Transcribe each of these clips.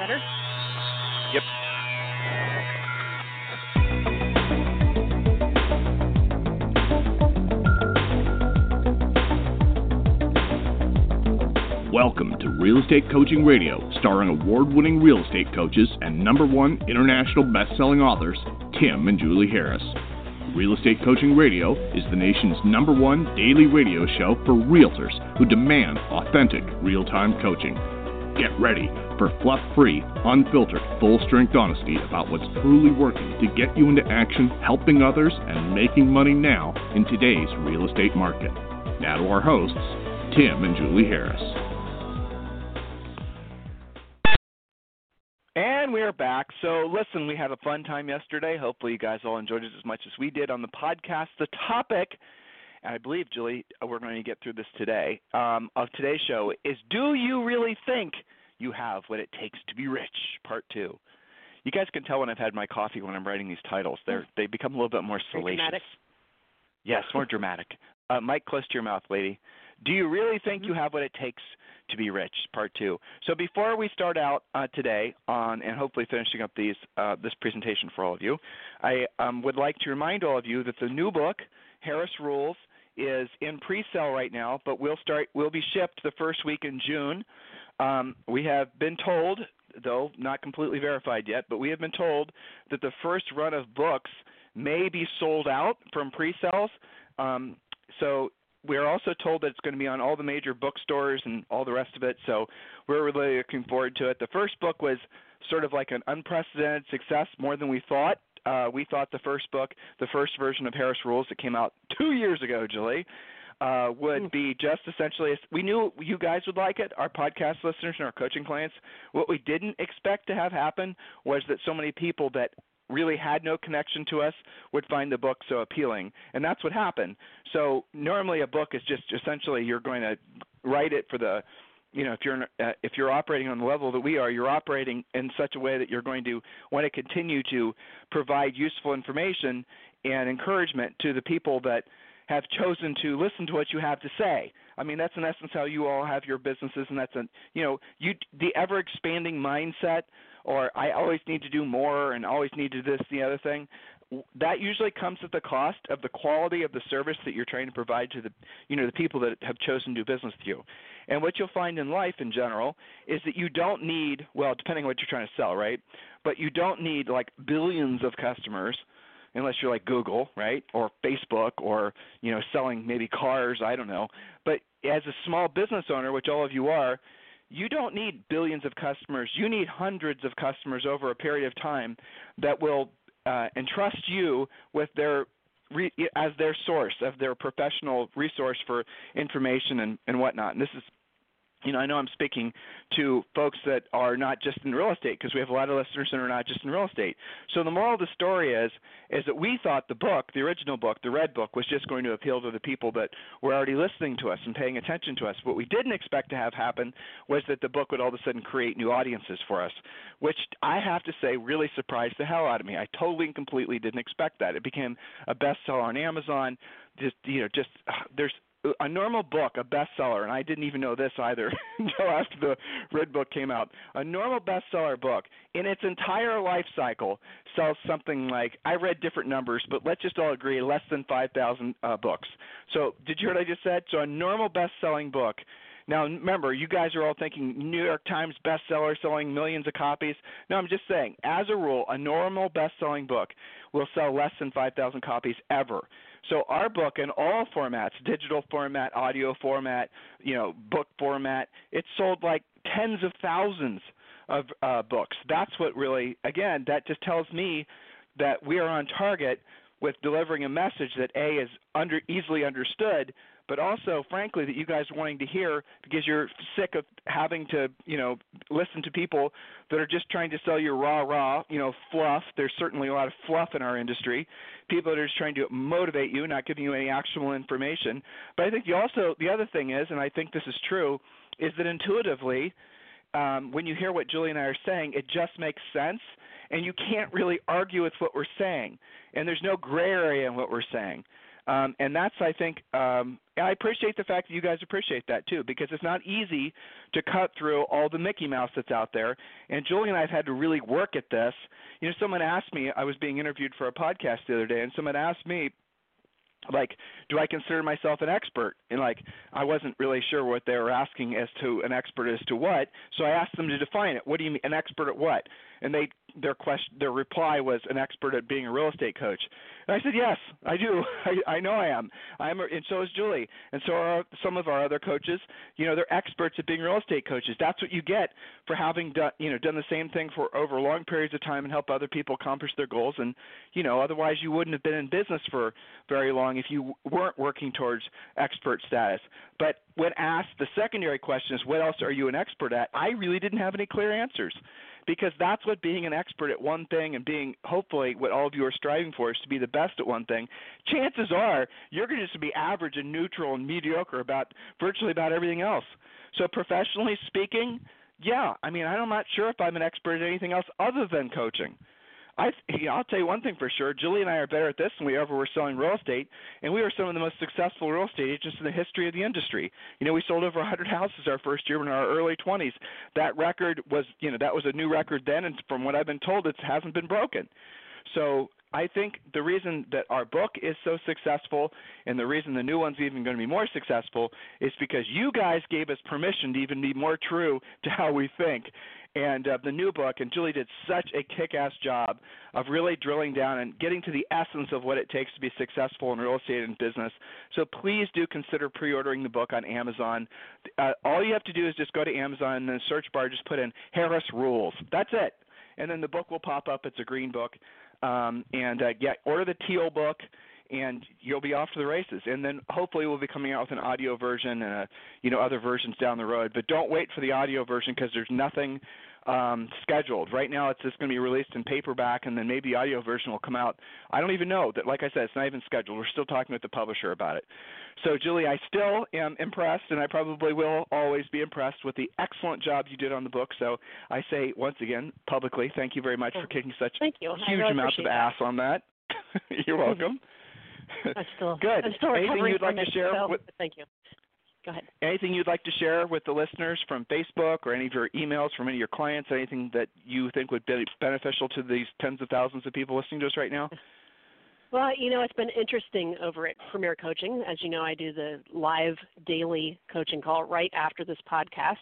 Better? Yep. Welcome to Real Estate Coaching Radio, starring award winning real estate coaches and number one international best selling authors, Tim and Julie Harris. Real Estate Coaching Radio is the nation's number one daily radio show for realtors who demand authentic, real time coaching. Get ready for fluff free, unfiltered, full strength honesty about what's truly working to get you into action, helping others, and making money now in today's real estate market. Now to our hosts, Tim and Julie Harris. And we are back. So, listen, we had a fun time yesterday. Hopefully, you guys all enjoyed it as much as we did on the podcast. The topic, and I believe, Julie, we're going to get through this today, um, of today's show is Do you really think you have what it takes to be rich? Part two. You guys can tell when I've had my coffee when I'm writing these titles. They're, they become a little bit more salacious. dramatic. Yes, more dramatic. Uh, Mike, close to your mouth, lady. Do you really think you have what it takes to be rich? Part two. So before we start out uh, today on and hopefully finishing up these uh, this presentation for all of you, I um, would like to remind all of you that the new book, Harris Rules, is in pre-sale right now, but we'll start. Will be shipped the first week in June. Um, we have been told, though not completely verified yet, but we have been told that the first run of books may be sold out from pre-sales. Um, so we're also told that it's going to be on all the major bookstores and all the rest of it. So we're really looking forward to it. The first book was sort of like an unprecedented success, more than we thought. Uh, we thought the first book, the first version of Harris Rules that came out two years ago, Julie, uh, would be just essentially. We knew you guys would like it, our podcast listeners and our coaching clients. What we didn't expect to have happen was that so many people that really had no connection to us would find the book so appealing and that's what happened so normally a book is just essentially you're going to write it for the you know if you're uh, if you're operating on the level that we are you're operating in such a way that you're going to want to continue to provide useful information and encouragement to the people that have chosen to listen to what you have to say. I mean, that's in essence how you all have your businesses, and that's a you know you the ever expanding mindset or I always need to do more and always need to do this and the other thing that usually comes at the cost of the quality of the service that you're trying to provide to the you know the people that have chosen to do business with you. And what you'll find in life in general is that you don't need well depending on what you're trying to sell, right? But you don't need like billions of customers unless you're like Google, right? Or Facebook or you know selling maybe cars, I don't know. But as a small business owner, which all of you are, you don't need billions of customers. You need hundreds of customers over a period of time that will uh, entrust you with their re- as their source of their professional resource for information and, and whatnot. And this is you know, I know I'm speaking to folks that are not just in real estate because we have a lot of listeners that are not just in real estate. So the moral of the story is is that we thought the book, the original book, the red book, was just going to appeal to the people that were already listening to us and paying attention to us. What we didn't expect to have happen was that the book would all of a sudden create new audiences for us, which I have to say really surprised the hell out of me. I totally and completely didn't expect that. It became a bestseller on Amazon. Just you know, just there's a normal book, a bestseller, and I didn't even know this either until after the Red Book came out. A normal bestseller book in its entire life cycle sells something like I read different numbers, but let's just all agree less than 5,000 uh, books. So, did you hear what I just said? So, a normal best-selling book. Now, remember, you guys are all thinking New York Times bestseller selling millions of copies. No, I'm just saying, as a rule, a normal best-selling book will sell less than 5,000 copies ever. So our book in all formats, digital format, audio format, you know, book format, it sold like tens of thousands of uh, books. That's what really, again, that just tells me that we are on target with delivering a message that A is under easily understood, but also, frankly, that you guys are wanting to hear because you're sick of having to, you know, listen to people that are just trying to sell you raw, raw, you know, fluff. There's certainly a lot of fluff in our industry. People that are just trying to motivate you, not giving you any actual information. But I think you also, the other thing is, and I think this is true, is that intuitively, um, when you hear what Julie and I are saying, it just makes sense, and you can't really argue with what we're saying, and there's no gray area in what we're saying. Um, and that's, I think, um, I appreciate the fact that you guys appreciate that too, because it's not easy to cut through all the Mickey Mouse that's out there. And Julie and I have had to really work at this. You know, someone asked me, I was being interviewed for a podcast the other day, and someone asked me, like do i consider myself an expert and like i wasn't really sure what they were asking as to an expert as to what so i asked them to define it what do you mean an expert at what and they their question their reply was an expert at being a real estate coach. And i said yes i do. I i know i am. I'm and so is julie. And so are some of our other coaches. You know they're experts at being real estate coaches. That's what you get for having done you know done the same thing for over long periods of time and help other people accomplish their goals. And you know otherwise you wouldn't have been in business for very long if you weren't working towards expert status. But when asked the secondary question is what else are you an expert at? I really didn't have any clear answers because that's what being an expert at one thing and being hopefully what all of you are striving for is to be the best at one thing. Chances are you're going to just be average and neutral and mediocre about virtually about everything else. So professionally speaking, yeah, I mean I'm not sure if I'm an expert at anything else other than coaching. I, I'll tell you one thing for sure. Julie and I are better at this than we ever were selling real estate, and we are some of the most successful real estate agents in the history of the industry. You know, we sold over 100 houses our first year in our early 20s. That record was, you know, that was a new record then, and from what I've been told, it hasn't been broken. So I think the reason that our book is so successful and the reason the new one's even going to be more successful is because you guys gave us permission to even be more true to how we think and uh, the new book. And Julie did such a kick-ass job of really drilling down and getting to the essence of what it takes to be successful in real estate and business. So please do consider pre-ordering the book on Amazon. Uh, all you have to do is just go to Amazon and the search bar just put in Harris Rules. That's it. And then the book will pop up. It's a green book. Um, and uh, order the teal book and you'll be off to the races. And then hopefully we'll be coming out with an audio version and a, you know other versions down the road. But don't wait for the audio version because there's nothing um, scheduled. Right now, it's just going to be released in paperback, and then maybe the audio version will come out. I don't even know that. Like I said, it's not even scheduled. We're still talking with the publisher about it. So, Julie, I still am impressed, and I probably will always be impressed with the excellent job you did on the book. So, I say once again, publicly, thank you very much for kicking such huge really amounts of that. ass on that. You're welcome. I'm still good. I'm still Anything you'd like to it, share? so, with, thank you. Go ahead. Anything you'd like to share with the listeners from Facebook or any of your emails from any of your clients? Anything that you think would be beneficial to these tens of thousands of people listening to us right now? Well, you know, it's been interesting over at Premier Coaching. As you know, I do the live daily coaching call right after this podcast.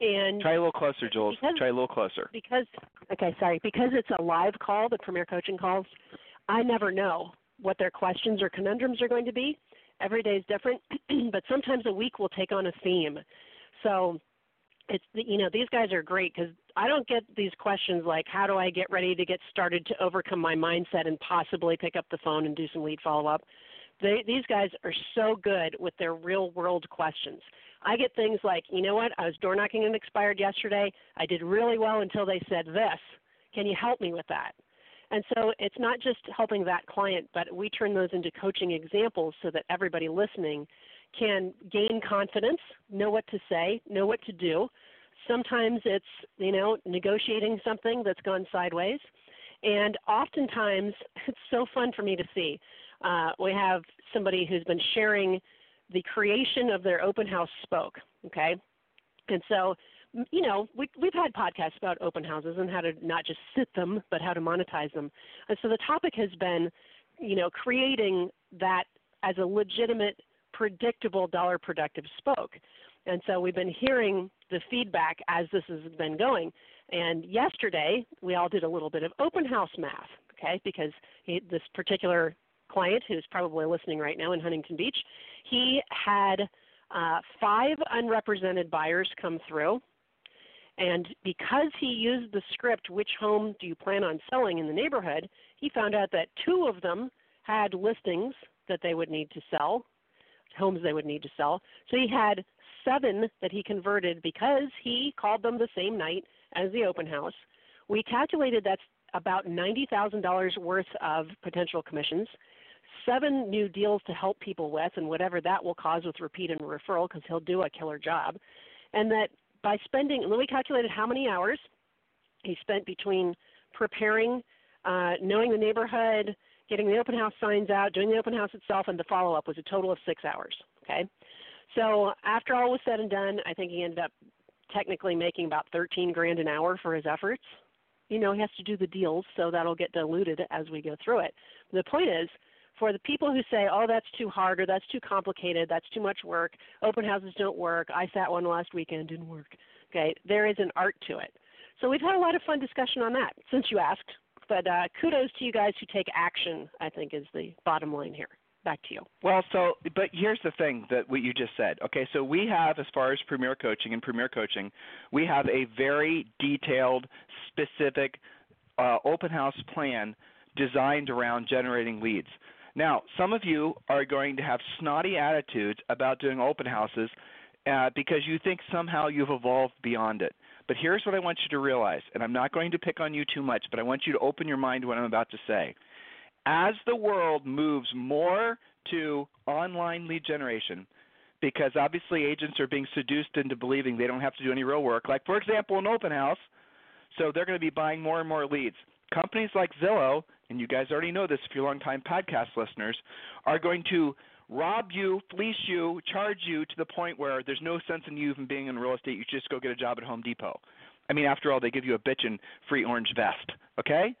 And try a little closer, Jules. Because, try a little closer. Because okay, sorry. Because it's a live call, the Premier Coaching calls, I never know what their questions or conundrums are going to be. Every day is different, but sometimes a week will take on a theme. So it's you know these guys are great because I don't get these questions like how do I get ready to get started to overcome my mindset and possibly pick up the phone and do some lead follow up. They, these guys are so good with their real world questions. I get things like, you know what, I was door knocking and expired yesterday. I did really well until they said this. Can you help me with that? And so it's not just helping that client, but we turn those into coaching examples so that everybody listening can gain confidence, know what to say, know what to do. Sometimes it's, you know, negotiating something that's gone sideways. And oftentimes, it's so fun for me to see. Uh, we have somebody who's been sharing the creation of their open house spoke, okay? And so you know, we, we've had podcasts about open houses and how to not just sit them, but how to monetize them. And so the topic has been, you know, creating that as a legitimate, predictable, dollar productive spoke. And so we've been hearing the feedback as this has been going. And yesterday, we all did a little bit of open house math, okay, because he, this particular client who's probably listening right now in Huntington Beach, he had uh, five unrepresented buyers come through and because he used the script, which home do you plan on selling in the neighborhood, he found out that two of them had listings that they would need to sell, homes they would need to sell. So he had seven that he converted because he called them the same night as the open house. We calculated that's about $90,000 worth of potential commissions, seven new deals to help people with, and whatever that will cause with repeat and referral because he'll do a killer job. And that by spending, Lily calculated how many hours he spent between preparing, uh, knowing the neighborhood, getting the open house signs out, doing the open house itself, and the follow up was a total of six hours. Okay, so after all was said and done, I think he ended up technically making about 13 grand an hour for his efforts. You know, he has to do the deals, so that'll get diluted as we go through it. The point is, for the people who say, "Oh, that's too hard," or "That's too complicated," "That's too much work," open houses don't work. I sat one last weekend, didn't work. Okay, there is an art to it. So we've had a lot of fun discussion on that since you asked. But uh, kudos to you guys who take action. I think is the bottom line here. Back to you. Well, so but here's the thing that what you just said. Okay, so we have as far as Premier Coaching and Premier Coaching, we have a very detailed, specific uh, open house plan designed around generating leads. Now, some of you are going to have snotty attitudes about doing open houses uh, because you think somehow you've evolved beyond it. But here's what I want you to realize, and I'm not going to pick on you too much, but I want you to open your mind to what I'm about to say. As the world moves more to online lead generation, because obviously agents are being seduced into believing they don't have to do any real work, like, for example, an open house, so they're going to be buying more and more leads. Companies like Zillow, and you guys already know this if you're longtime podcast listeners, are going to rob you, fleece you, charge you to the point where there's no sense in you even being in real estate. You just go get a job at Home Depot. I mean, after all, they give you a bitchin' free orange vest, okay?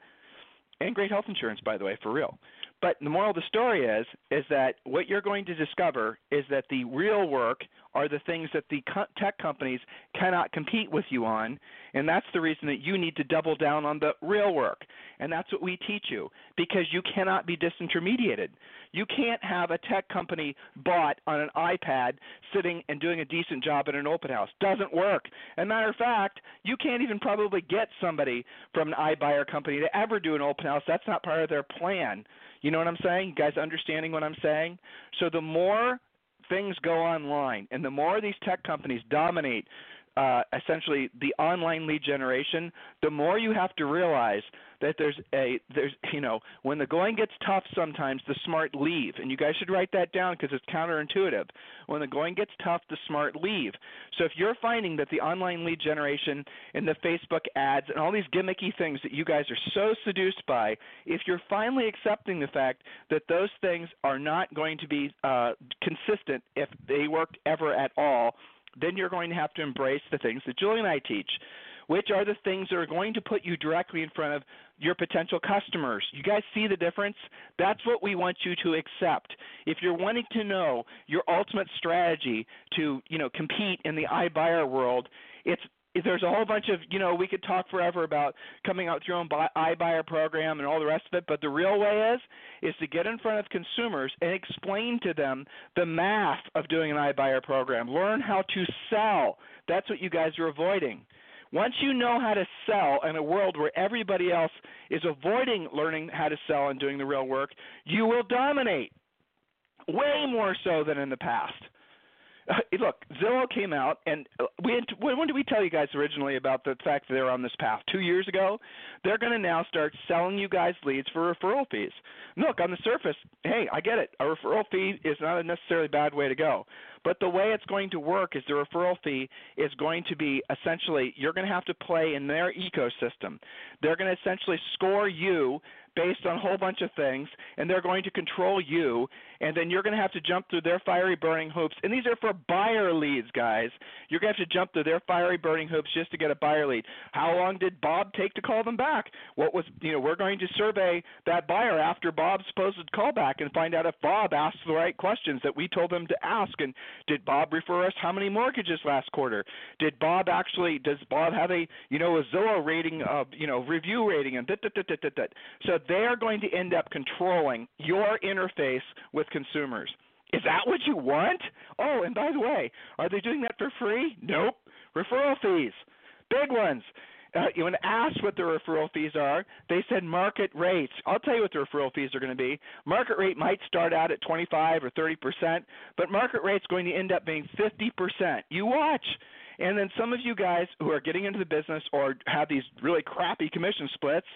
And great health insurance, by the way, for real. But the moral of the story is is that what you're going to discover is that the real work are the things that the tech companies cannot compete with you on, and that's the reason that you need to double down on the real work. And that's what we teach you because you cannot be disintermediated. You can't have a tech company bought on an iPad sitting and doing a decent job at an open house. Doesn't work. As a matter of fact, you can't even probably get somebody from an iBuyer company to ever do an open house. That's not part of their plan. You know what I'm saying? You guys understanding what I'm saying? So the more things go online and the more these tech companies dominate uh, essentially the online lead generation, the more you have to realize that there's a there's you know when the going gets tough sometimes the smart leave. And you guys should write that down because it's counterintuitive. When the going gets tough the smart leave. So if you're finding that the online lead generation and the facebook ads and all these gimmicky things that you guys are so seduced by if you're finally accepting the fact that those things are not going to be uh, consistent if they work ever at all then you're going to have to embrace the things that Julie and I teach which are the things that are going to put you directly in front of your potential customers. You guys see the difference? That's what we want you to accept. If you're wanting to know your ultimate strategy to, you know, compete in the iBuyer world, it's there's a whole bunch of you know we could talk forever about coming out with your own buy, iBuyer program and all the rest of it, but the real way is is to get in front of consumers and explain to them the math of doing an iBuyer program. Learn how to sell. That's what you guys are avoiding. Once you know how to sell in a world where everybody else is avoiding learning how to sell and doing the real work, you will dominate way more so than in the past. Look, Zillow came out, and uh, we when did we tell you guys originally about the fact that they're on this path? Two years ago. They're going to now start selling you guys leads for referral fees. Look, on the surface, hey, I get it. A referral fee is not a necessarily bad way to go. But the way it's going to work is the referral fee is going to be essentially you're going to have to play in their ecosystem. They're going to essentially score you based on a whole bunch of things, and they're going to control you, and then you're going to have to jump through their fiery burning hoops. And these are for buyer leads, guys. You're going to have to jump through their fiery burning hoops just to get a buyer lead. How long did Bob take to call them back? What was, you know, we're going to survey that buyer after Bob's supposed callback and find out if Bob asked the right questions that we told him to ask. And did Bob refer us how many mortgages last quarter? Did Bob actually, does Bob have a, you know, a Zillow rating, uh, you know, review rating and da, da, da, da, da, da. So they are going to end up controlling your interface with consumers. Is that what you want? Oh, and by the way, are they doing that for free? Nope. Referral fees, big ones. Uh, when asked what the referral fees are, they said market rates. I'll tell you what the referral fees are going to be. Market rate might start out at 25 or 30 percent, but market rate's going to end up being 50 percent. You watch. And then some of you guys who are getting into the business or have these really crappy commission splits,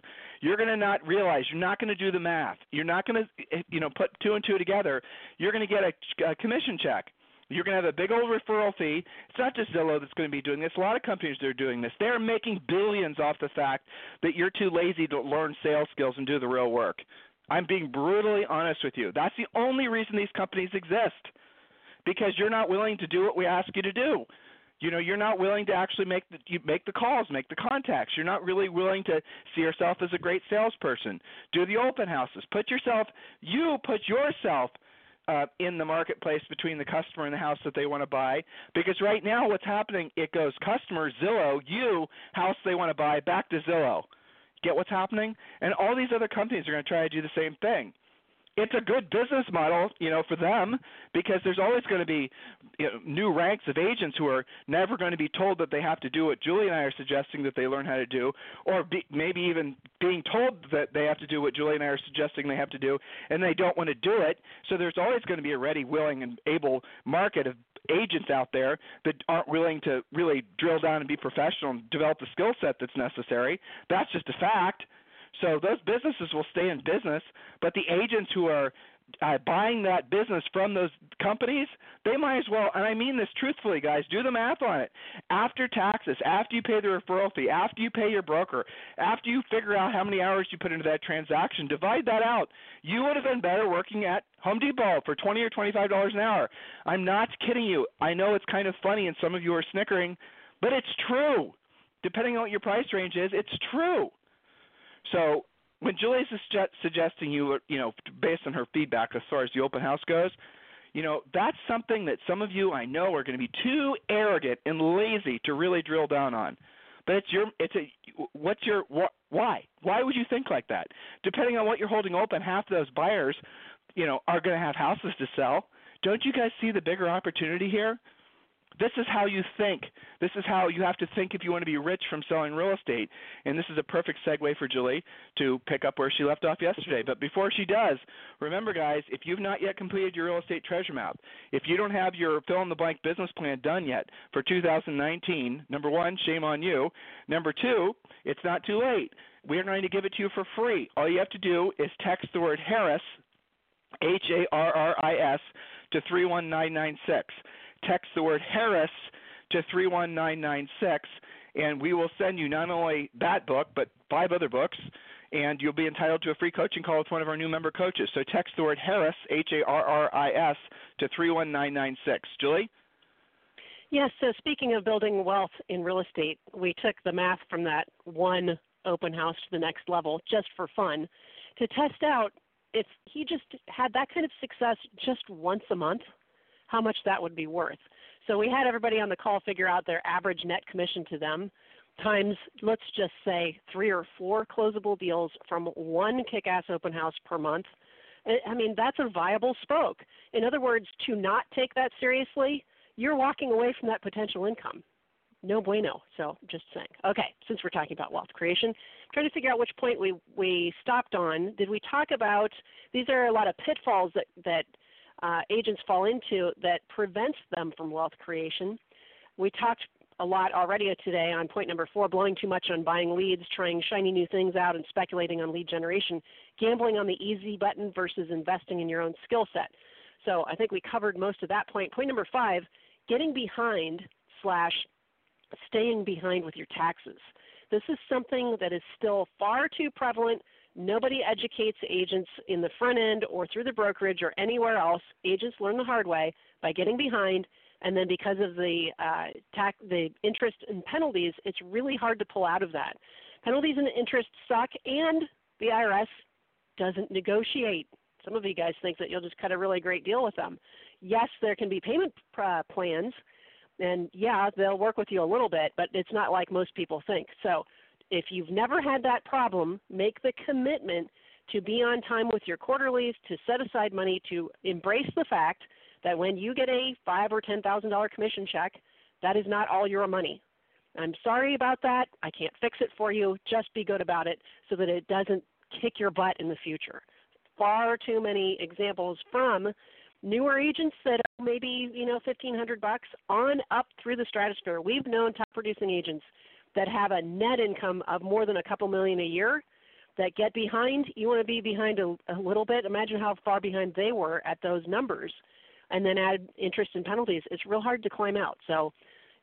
you're going to not realize you're not going to do the math. You're not going to eh, you know put two and two together. You're going to get a, a commission check. You're going to have a big old referral fee. It's not just Zillow that's going to be doing this. A lot of companies that are doing this. They're making billions off the fact that you're too lazy to learn sales skills and do the real work. I'm being brutally honest with you. That's the only reason these companies exist because you're not willing to do what we ask you to do. You know, you're not willing to actually make the you make the calls, make the contacts. You're not really willing to see yourself as a great salesperson. Do the open houses. Put yourself you put yourself uh, in the marketplace between the customer and the house that they want to buy. Because right now, what's happening? It goes customer Zillow, you house they want to buy, back to Zillow. Get what's happening? And all these other companies are going to try to do the same thing it's a good business model, you know, for them because there's always going to be you know, new ranks of agents who are never going to be told that they have to do what Julie and I are suggesting that they learn how to do, or be, maybe even being told that they have to do what Julie and I are suggesting they have to do, and they don't want to do it. So there's always going to be a ready, willing, and able market of agents out there that aren't willing to really drill down and be professional and develop the skill set that's necessary. That's just a fact. So those businesses will stay in business, but the agents who are uh, buying that business from those companies, they might as well, and I mean this truthfully, guys, do the math on it. After taxes, after you pay the referral fee, after you pay your broker, after you figure out how many hours you put into that transaction, divide that out. You would have been better working at Home Depot for 20 or $25 an hour. I'm not kidding you. I know it's kind of funny and some of you are snickering, but it's true. Depending on what your price range is, it's true. So when Julie's suggesting you, you know, based on her feedback as far as the open house goes, you know, that's something that some of you I know are going to be too arrogant and lazy to really drill down on. But it's your, it's a, what's your, wh- why? Why would you think like that? Depending on what you're holding open, half of those buyers, you know, are going to have houses to sell. Don't you guys see the bigger opportunity here? This is how you think. This is how you have to think if you want to be rich from selling real estate. And this is a perfect segue for Julie to pick up where she left off yesterday. But before she does, remember, guys, if you've not yet completed your real estate treasure map, if you don't have your fill in the blank business plan done yet for 2019, number one, shame on you. Number two, it's not too late. We're going to give it to you for free. All you have to do is text the word Harris, H A R R I S, to 31996 text the word Harris to 31996, and we will send you not only that book, but five other books, and you'll be entitled to a free coaching call with one of our new member coaches. So text the word Harris, H A R R I S, to 31996. Julie? Yes, so speaking of building wealth in real estate, we took the math from that one open house to the next level just for fun to test out if he just had that kind of success just once a month how much that would be worth. So we had everybody on the call figure out their average net commission to them times, let's just say, three or four closable deals from one kick ass open house per month. I mean, that's a viable spoke. In other words, to not take that seriously, you're walking away from that potential income. No bueno. So just saying. Okay, since we're talking about wealth creation, I'm trying to figure out which point we we stopped on. Did we talk about these are a lot of pitfalls that that uh, agents fall into that prevents them from wealth creation. We talked a lot already today on point number four blowing too much on buying leads, trying shiny new things out, and speculating on lead generation, gambling on the easy button versus investing in your own skill set. So I think we covered most of that point. Point number five getting behind slash staying behind with your taxes. This is something that is still far too prevalent Nobody educates agents in the front end or through the brokerage or anywhere else. Agents learn the hard way by getting behind, and then because of the uh, tax, the interest and penalties, it's really hard to pull out of that. Penalties and interest suck, and the IRS doesn't negotiate. Some of you guys think that you'll just cut a really great deal with them. Yes, there can be payment uh, plans, and yeah, they'll work with you a little bit, but it's not like most people think. So if you've never had that problem, make the commitment to be on time with your quarterlies, to set aside money, to embrace the fact that when you get a five or ten thousand dollar commission check, that is not all your money. I'm sorry about that. I can't fix it for you. Just be good about it so that it doesn't kick your butt in the future. Far too many examples from newer agents that are maybe you know 1500 bucks on up through the stratosphere. We've known top producing agents that have a net income of more than a couple million a year that get behind, you want to be behind a, a little bit. Imagine how far behind they were at those numbers, and then add interest and penalties. It's real hard to climb out. So,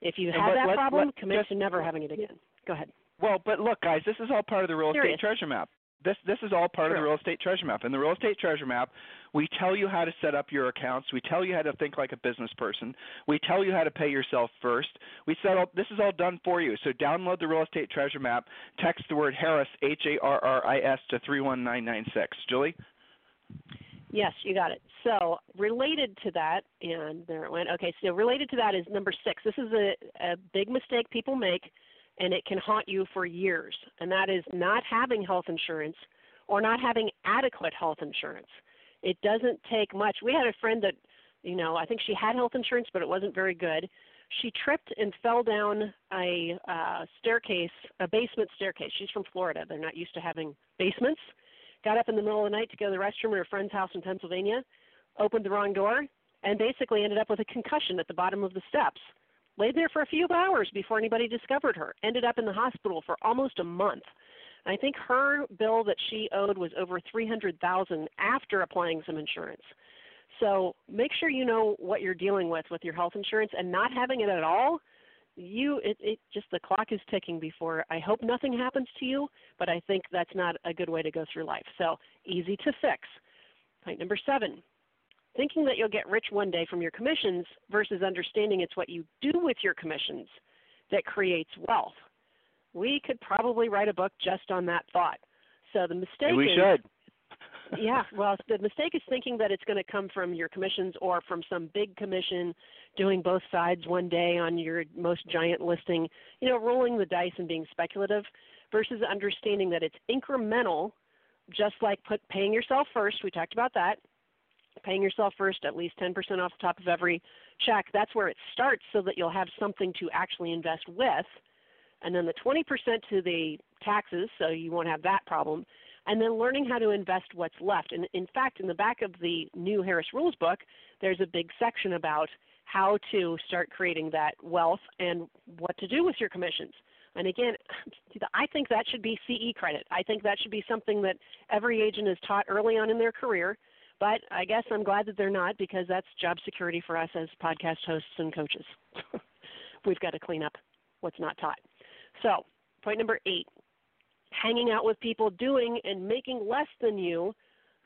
if you have that let, problem, let, commit just, to never having it again. Go ahead. Well, but look, guys, this is all part of the real Serious. estate treasure map. This this is all part of the real estate treasure map. and the real estate treasure map, We tell you how to set up your accounts. We tell you how to think like a business person. We tell you how to pay yourself first. We set up, this is all done for you. So download the Real Estate Treasure Map. Text the word Harris, H A R R I S, to 31996. Julie? Yes, you got it. So related to that, and there it went. Okay, so related to that is number six. This is a, a big mistake people make, and it can haunt you for years, and that is not having health insurance or not having adequate health insurance. It doesn't take much. We had a friend that, you know, I think she had health insurance, but it wasn't very good. She tripped and fell down a uh, staircase, a basement staircase. She's from Florida. They're not used to having basements. Got up in the middle of the night to go to the restroom at her friend's house in Pennsylvania, opened the wrong door, and basically ended up with a concussion at the bottom of the steps. Laid there for a few hours before anybody discovered her. Ended up in the hospital for almost a month. I think her bill that she owed was over 300,000 after applying some insurance. So make sure you know what you're dealing with with your health insurance and not having it at all. You it, it just the clock is ticking before I hope nothing happens to you, but I think that's not a good way to go through life. So easy to fix. Point number 7. Thinking that you'll get rich one day from your commissions versus understanding it's what you do with your commissions that creates wealth we could probably write a book just on that thought. So the mistake we is, should. yeah, well, the mistake is thinking that it's going to come from your commissions or from some big commission doing both sides one day on your most giant listing, you know, rolling the dice and being speculative versus understanding that it's incremental, just like put paying yourself first. We talked about that. Paying yourself first, at least 10% off the top of every check. That's where it starts so that you'll have something to actually invest with and then the 20% to the taxes, so you won't have that problem, and then learning how to invest what's left. And in fact, in the back of the new Harris Rules book, there's a big section about how to start creating that wealth and what to do with your commissions. And again, I think that should be CE credit. I think that should be something that every agent is taught early on in their career. But I guess I'm glad that they're not because that's job security for us as podcast hosts and coaches. We've got to clean up what's not taught. So, point number eight hanging out with people doing and making less than you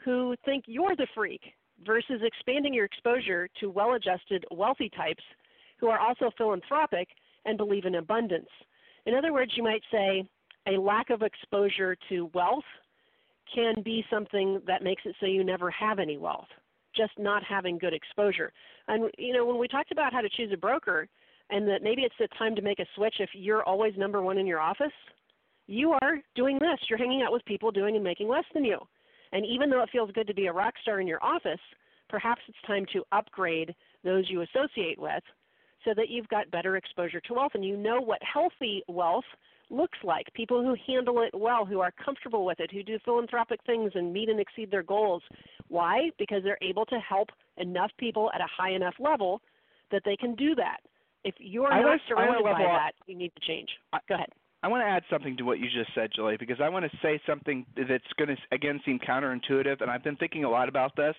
who think you're the freak versus expanding your exposure to well adjusted, wealthy types who are also philanthropic and believe in abundance. In other words, you might say a lack of exposure to wealth can be something that makes it so you never have any wealth, just not having good exposure. And, you know, when we talked about how to choose a broker, and that maybe it's the time to make a switch if you're always number one in your office. You are doing this. You're hanging out with people doing and making less than you. And even though it feels good to be a rock star in your office, perhaps it's time to upgrade those you associate with so that you've got better exposure to wealth and you know what healthy wealth looks like. People who handle it well, who are comfortable with it, who do philanthropic things and meet and exceed their goals. Why? Because they're able to help enough people at a high enough level that they can do that. If you're I not surrounded by that, you need to change. I, Go ahead. I want to add something to what you just said, Julie, because I want to say something that's going to again seem counterintuitive, and I've been thinking a lot about this.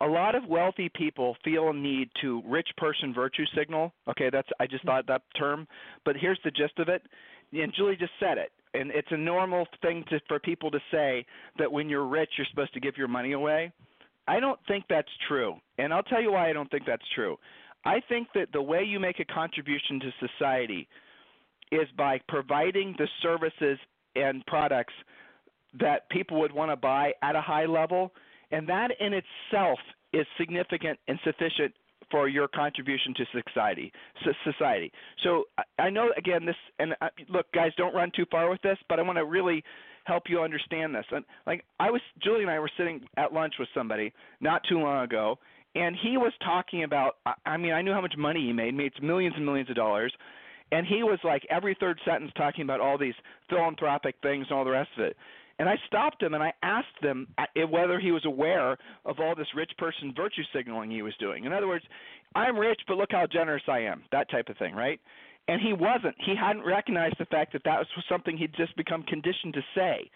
A lot of wealthy people feel a need to rich person virtue signal. Okay, that's I just mm-hmm. thought that term, but here's the gist of it. And Julie just said it, and it's a normal thing to, for people to say that when you're rich, you're supposed to give your money away. I don't think that's true, and I'll tell you why I don't think that's true. I think that the way you make a contribution to society is by providing the services and products that people would want to buy at a high level, and that in itself is significant and sufficient for your contribution to society. Society. So I know again this, and uh, look, guys, don't run too far with this, but I want to really help you understand this. And like I was, Julie and I were sitting at lunch with somebody not too long ago, and he was talking about I mean I knew how much money he made, made millions and millions of dollars, and he was like every third sentence talking about all these philanthropic things and all the rest of it. And I stopped him and I asked him uh, whether he was aware of all this rich person virtue signaling he was doing. In other words, I'm rich, but look how generous I am, that type of thing, right? And he wasn't. He hadn't recognized the fact that that was something he'd just become conditioned to say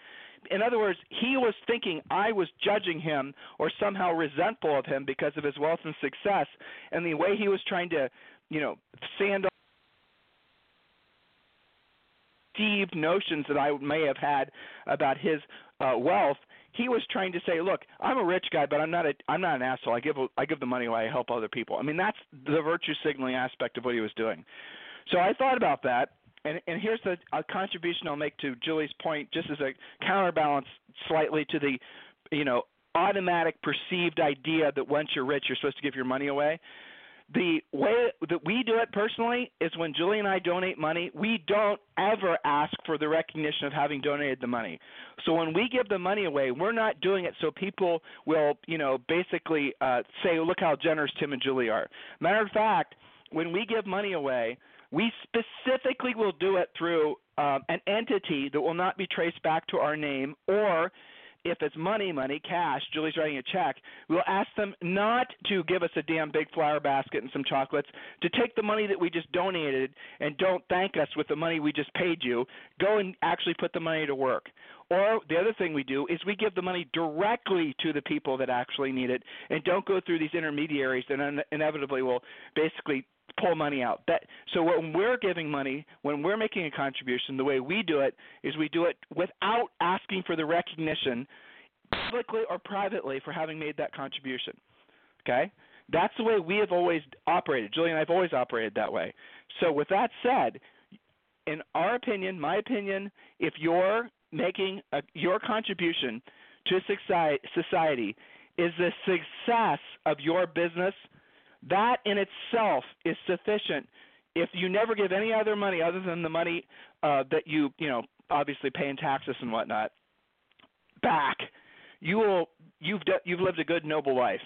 in other words, he was thinking I was judging him or somehow resentful of him because of his wealth and success, and the way he was trying to, you know, sand off notions that I may have had about his uh, wealth. he was trying to say, look, I'm a rich guy, but I'm not a I'm not an asshole. I give I give the money away. I help other people. I mean, that's the virtue signaling aspect of what he was doing. So I thought about that, and and here's the a contribution I'll make to Julie's point, just as a counterbalance slightly to the, you know, automatic perceived idea that once you're rich, you're supposed to give your money away the way that we do it personally is when Julie and I donate money, we don't ever ask for the recognition of having donated the money. So when we give the money away, we're not doing it so people will, you know, basically uh, say, look how generous Tim and Julie are. Matter of fact, when we give money away, we specifically will do it through um, an entity that will not be traced back to our name or if it's money, money, cash, Julie's writing a check, we'll ask them not to give us a damn big flower basket and some chocolates, to take the money that we just donated and don't thank us with the money we just paid you. Go and actually put the money to work. Or the other thing we do is we give the money directly to the people that actually need it and don't go through these intermediaries that inevitably will basically pull money out. That so when we're giving money, when we're making a contribution, the way we do it is we do it without asking for the recognition publicly or privately for having made that contribution. Okay? That's the way we have always operated. Julie and I have always operated that way. So with that said, in our opinion, my opinion, if you're making a, your contribution to society is the success of your business – that in itself is sufficient. If you never give any other money other than the money uh, that you, you know, obviously pay in taxes and whatnot, back, you will you've you've lived a good noble life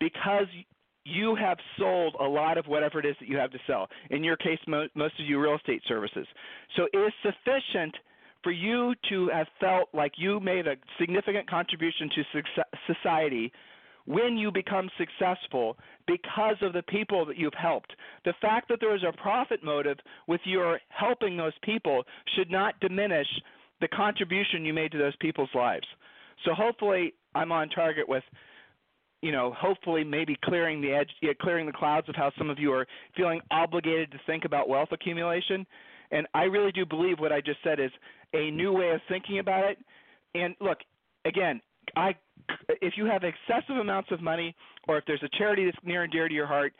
because you have sold a lot of whatever it is that you have to sell. In your case, mo- most of you real estate services. So it is sufficient for you to have felt like you made a significant contribution to society when you become successful because of the people that you've helped. The fact that there is a profit motive with your helping those people should not diminish the contribution you made to those people's lives. So hopefully I'm on target with you know, hopefully maybe clearing the edge, yeah, clearing the clouds of how some of you are feeling obligated to think about wealth accumulation. And I really do believe what I just said is a new way of thinking about it. And look, again, I if you have excessive amounts of money or if there's a charity that's near and dear to your heart,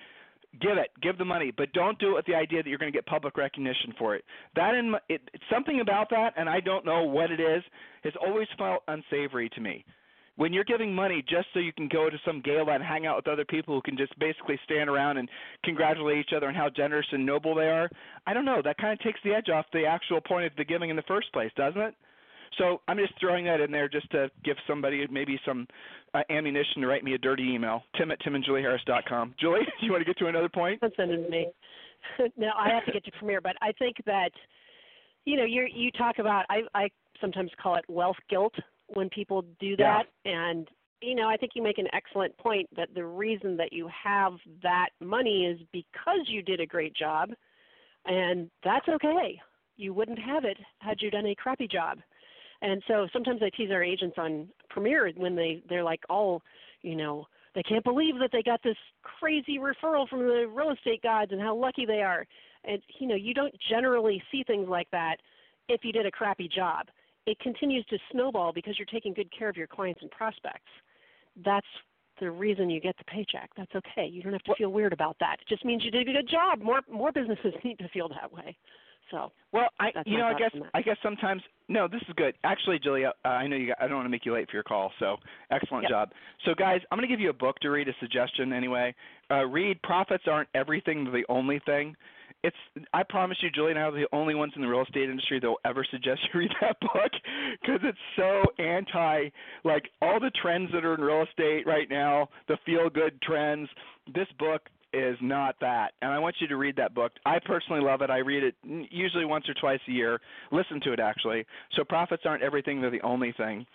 give it, give the money, but don't do it with the idea that you're going to get public recognition for it. That in it, something about that, and I don't know what it is, has always felt unsavory to me. When you're giving money just so you can go to some gala and hang out with other people who can just basically stand around and congratulate each other on how generous and noble they are, I don't know. That kind of takes the edge off the actual point of the giving in the first place, doesn't it? So I'm just throwing that in there just to give somebody maybe some uh, ammunition to write me a dirty email. Tim at timandjulieharris.com. Julie, do you want to get to another point? Don't send it to me. no, I have to get to Premier, but I think that you know you you talk about I I sometimes call it wealth guilt when people do that, yeah. and you know I think you make an excellent point that the reason that you have that money is because you did a great job, and that's okay. You wouldn't have it had you done a crappy job. And so sometimes I tease our agents on Premier when they they're like all, you know, they can't believe that they got this crazy referral from the real estate gods and how lucky they are. And you know, you don't generally see things like that if you did a crappy job. It continues to snowball because you're taking good care of your clients and prospects. That's the reason you get the paycheck. That's okay. You don't have to feel weird about that. It just means you did a good job. More more businesses need to feel that way. So well, I you know I guess I guess sometimes no, this is good. Actually, Julia, uh, I know you. Got, I don't want to make you late for your call. So excellent yep. job. So guys, I'm going to give you a book to read. A suggestion anyway. Uh, read "Profits Aren't Everything, the Only Thing." It's. I promise you, Julie and I are the only ones in the real estate industry that will ever suggest you read that book because it's so anti. Like all the trends that are in real estate right now, the feel good trends. This book is not that. And I want you to read that book. I personally love it. I read it usually once or twice a year. Listen to it actually. So profits aren't everything, they're the only thing.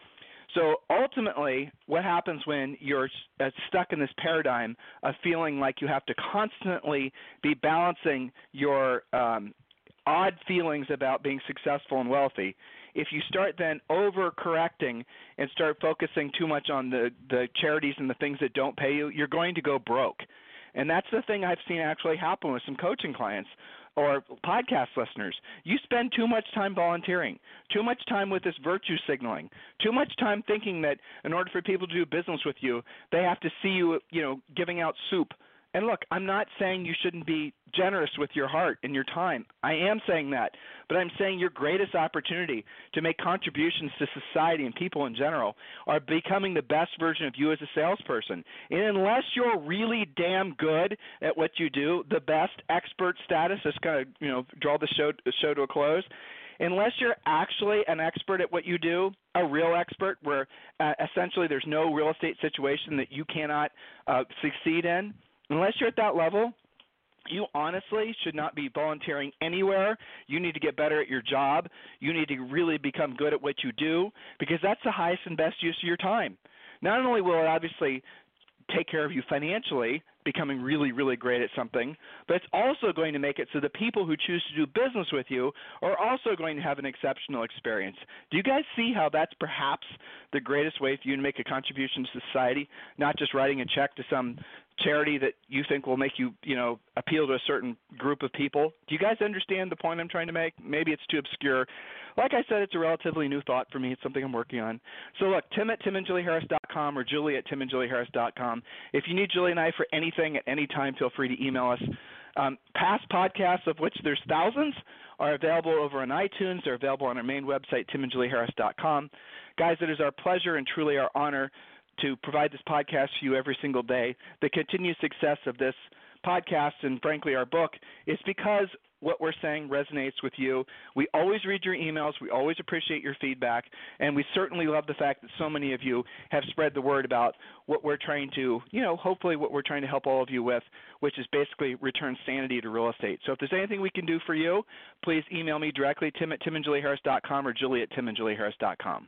So ultimately, what happens when you're uh, stuck in this paradigm of feeling like you have to constantly be balancing your um, odd feelings about being successful and wealthy? If you start then overcorrecting and start focusing too much on the the charities and the things that don't pay you, you're going to go broke. And that's the thing I've seen actually happen with some coaching clients. or podcast listeners, you spend too much time volunteering, too much time with this virtue signaling, too much time thinking that in order for people to do business with you, they have to see you, you know, giving out soup and look, I'm not saying you shouldn't be generous with your heart and your time. I am saying that. But I'm saying your greatest opportunity to make contributions to society and people in general are becoming the best version of you as a salesperson. And unless you're really damn good at what you do, the best expert status is going to, you know, draw the show show to a close unless you're actually an expert at what you do, a real expert, where uh, essentially there's no real estate situation that you cannot uh, succeed in, unless you're at that level, you honestly should not be volunteering anywhere. You need to get better at your job. You need to really become good at what you do because that's the highest and best use of your time. Not only will it obviously take care of you financially, becoming really, really great at something, but it's also going to make it so the people who choose to do business with you are also going to have an exceptional experience. Do you guys see how that's perhaps the greatest way for you to make a contribution to society, not just writing a check to some charity that you think will make you, you know, appeal to a certain group of people. Do you guys understand the point I'm trying to make? Maybe it's too obscure. Like I said, it's a relatively new thought for me. It's something I'm working on. So look, Tim at timandjulieharris.com or Julie at timandjulieharris.com. If you need Julie and I for anything at any time, feel free to email us. Um, past podcasts, of which there's thousands, are available over on iTunes. They're available on our main website, timandjulieharris.com. Guys, it is our pleasure and truly our honor to provide this podcast to you every single day. The continued success of this podcast and frankly our book is because what we're saying resonates with you. We always read your emails. We always appreciate your feedback. And we certainly love the fact that so many of you have spread the word about what we're trying to, you know, hopefully what we're trying to help all of you with, which is basically return sanity to real estate. So if there's anything we can do for you, please email me directly, tim at timandjulieharris.com or julie at timandjulieharris.com.